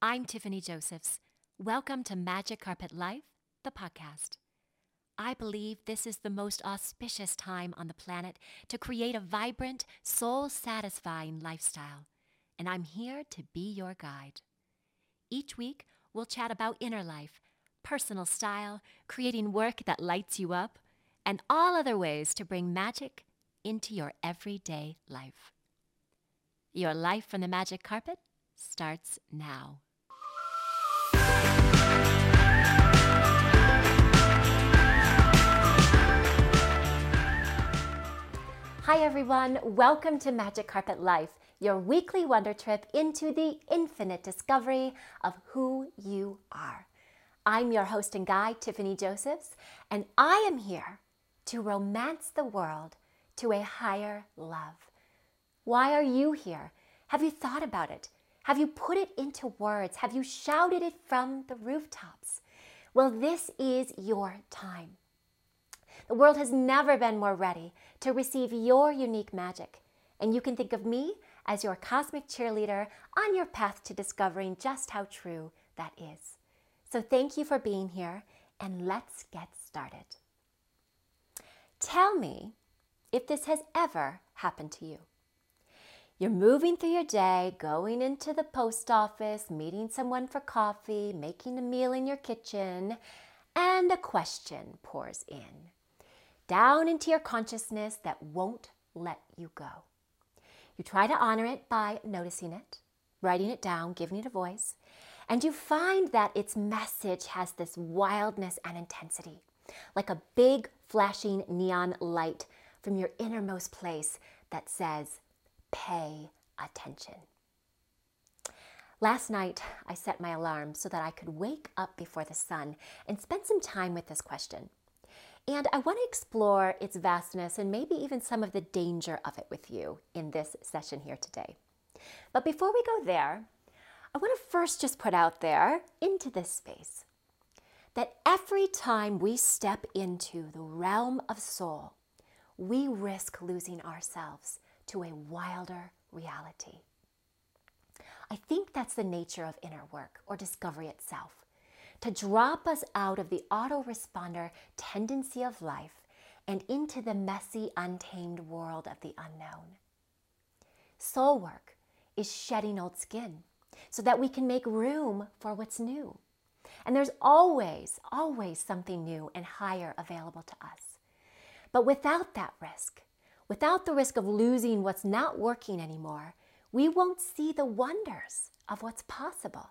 I'm Tiffany Josephs. Welcome to Magic Carpet Life, the podcast. I believe this is the most auspicious time on the planet to create a vibrant, soul satisfying lifestyle, and I'm here to be your guide. Each week, we'll chat about inner life, personal style, creating work that lights you up, and all other ways to bring magic into your everyday life. Your life from the magic carpet starts now. Hi, everyone. Welcome to Magic Carpet Life, your weekly wonder trip into the infinite discovery of who you are. I'm your host and guide, Tiffany Josephs, and I am here to romance the world to a higher love. Why are you here? Have you thought about it? Have you put it into words? Have you shouted it from the rooftops? Well, this is your time. The world has never been more ready to receive your unique magic, and you can think of me as your cosmic cheerleader on your path to discovering just how true that is. So, thank you for being here, and let's get started. Tell me if this has ever happened to you. You're moving through your day, going into the post office, meeting someone for coffee, making a meal in your kitchen, and a question pours in down into your consciousness that won't let you go. You try to honor it by noticing it, writing it down, giving it a voice, and you find that its message has this wildness and intensity, like a big flashing neon light from your innermost place that says, pay attention. Last night, I set my alarm so that I could wake up before the sun and spend some time with this question. And I want to explore its vastness and maybe even some of the danger of it with you in this session here today. But before we go there, I want to first just put out there into this space that every time we step into the realm of soul, we risk losing ourselves to a wilder reality. I think that's the nature of inner work or discovery itself to drop us out of the autoresponder tendency of life and into the messy, untamed world of the unknown. Soul work is shedding old skin so that we can make room for what's new. And there's always, always something new and higher available to us. But without that risk, Without the risk of losing what's not working anymore, we won't see the wonders of what's possible.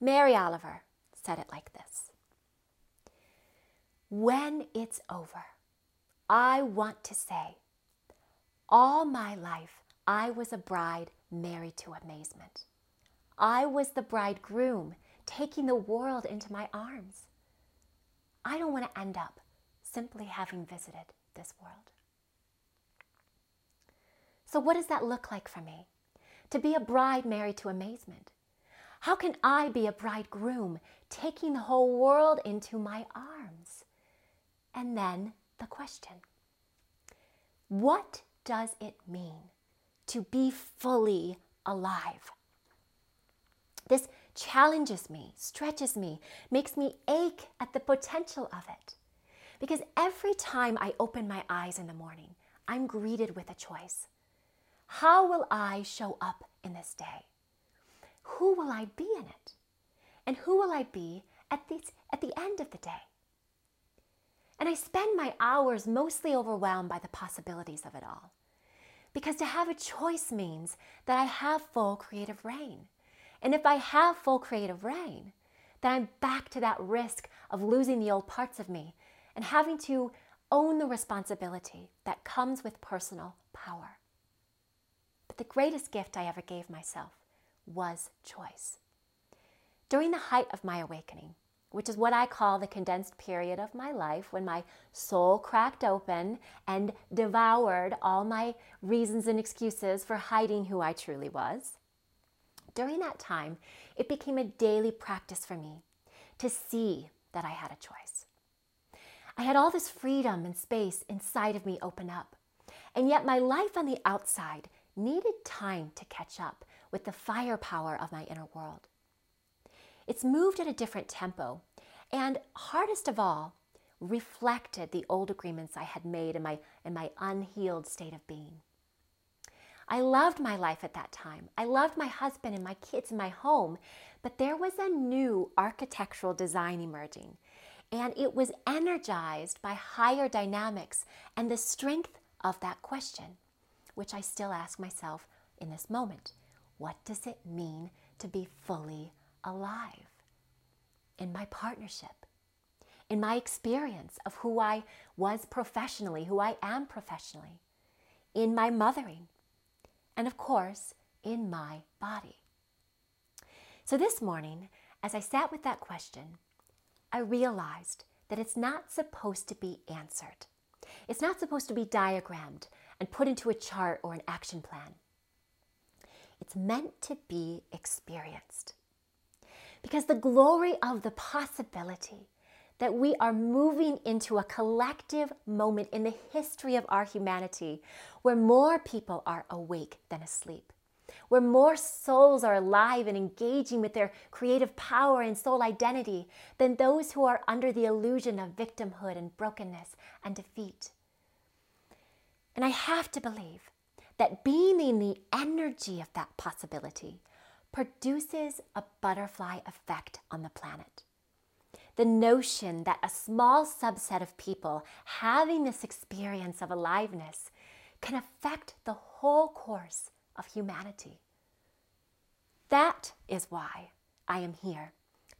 Mary Oliver said it like this When it's over, I want to say, all my life I was a bride married to amazement. I was the bridegroom taking the world into my arms. I don't want to end up simply having visited this world. So, what does that look like for me? To be a bride married to amazement. How can I be a bridegroom taking the whole world into my arms? And then the question What does it mean to be fully alive? This challenges me, stretches me, makes me ache at the potential of it. Because every time I open my eyes in the morning, I'm greeted with a choice. How will I show up in this day? Who will I be in it? And who will I be at, this, at the end of the day? And I spend my hours mostly overwhelmed by the possibilities of it all. Because to have a choice means that I have full creative reign. And if I have full creative reign, then I'm back to that risk of losing the old parts of me and having to own the responsibility that comes with personal power. But the greatest gift I ever gave myself was choice. During the height of my awakening, which is what I call the condensed period of my life when my soul cracked open and devoured all my reasons and excuses for hiding who I truly was. During that time, it became a daily practice for me to see that I had a choice. I had all this freedom and space inside of me open up. And yet my life on the outside needed time to catch up with the firepower of my inner world. It's moved at a different tempo, and hardest of all, reflected the old agreements I had made in my, in my unhealed state of being. I loved my life at that time. I loved my husband and my kids and my home, but there was a new architectural design emerging, and it was energized by higher dynamics and the strength of that question, which I still ask myself in this moment. What does it mean to be fully alive in my partnership? in my experience of who I was professionally, who I am professionally, in my mothering, and of course, in my body. So this morning, as I sat with that question, I realized that it's not supposed to be answered. It's not supposed to be diagrammed and put into a chart or an action plan. It's meant to be experienced. Because the glory of the possibility that we are moving into a collective moment in the history of our humanity where more people are awake than asleep, where more souls are alive and engaging with their creative power and soul identity than those who are under the illusion of victimhood and brokenness and defeat. And I have to believe that being in the energy of that possibility produces a butterfly effect on the planet the notion that a small subset of people having this experience of aliveness can affect the whole course of humanity. That is why I am here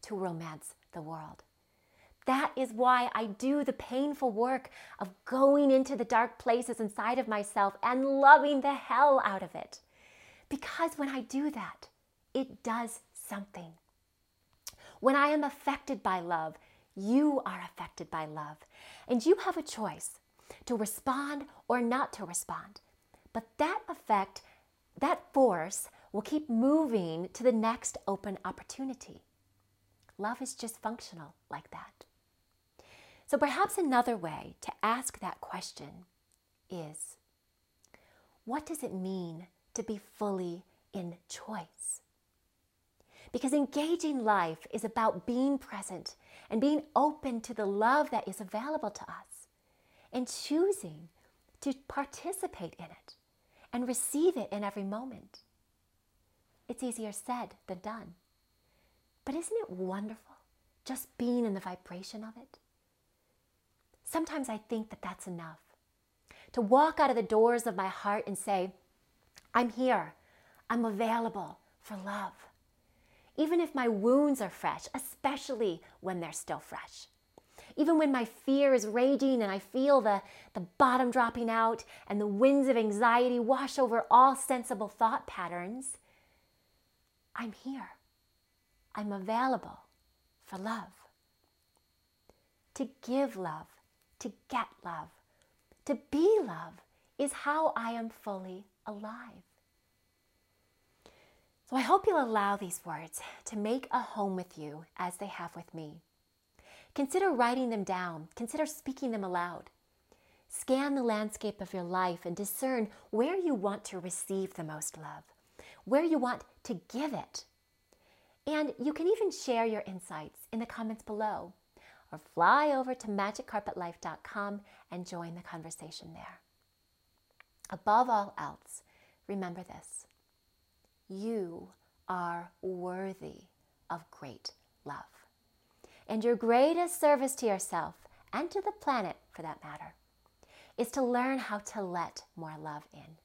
to romance the world. That is why I do the painful work of going into the dark places inside of myself and loving the hell out of it. Because when I do that, it does something. When I am affected by love, you are affected by love. And you have a choice to respond or not to respond. But that effect, that force, will keep moving to the next open opportunity. Love is just functional like that. So perhaps another way to ask that question is what does it mean to be fully in choice? Because engaging life is about being present and being open to the love that is available to us and choosing to participate in it and receive it in every moment. It's easier said than done. But isn't it wonderful just being in the vibration of it? Sometimes I think that that's enough. To walk out of the doors of my heart and say, I'm here, I'm available for love even if my wounds are fresh, especially when they're still fresh. Even when my fear is raging and I feel the, the bottom dropping out and the winds of anxiety wash over all sensible thought patterns, I'm here. I'm available for love. To give love, to get love, to be love is how I am fully alive. So I hope you'll allow these words to make a home with you as they have with me. Consider writing them down, consider speaking them aloud. Scan the landscape of your life and discern where you want to receive the most love, where you want to give it. And you can even share your insights in the comments below or fly over to magiccarpetlife.com and join the conversation there. Above all else, remember this you are worthy of great love. And your greatest service to yourself and to the planet, for that matter, is to learn how to let more love in.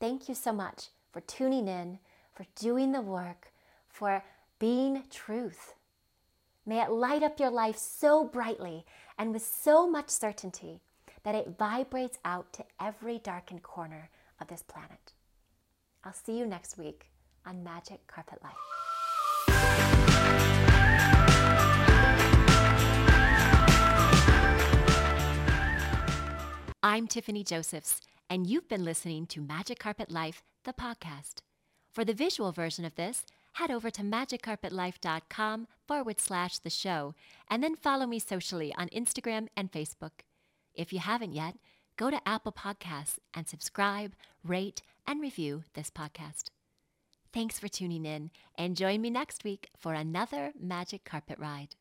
Thank you so much for tuning in, for doing the work, for being truth. May it light up your life so brightly and with so much certainty that it vibrates out to every darkened corner of this planet. I'll see you next week on Magic Carpet Life. I'm Tiffany Josephs, and you've been listening to Magic Carpet Life, the podcast. For the visual version of this, head over to magiccarpetlife.com forward slash the show, and then follow me socially on Instagram and Facebook. If you haven't yet, go to Apple Podcasts and subscribe, rate, and review this podcast. Thanks for tuning in and join me next week for another magic carpet ride.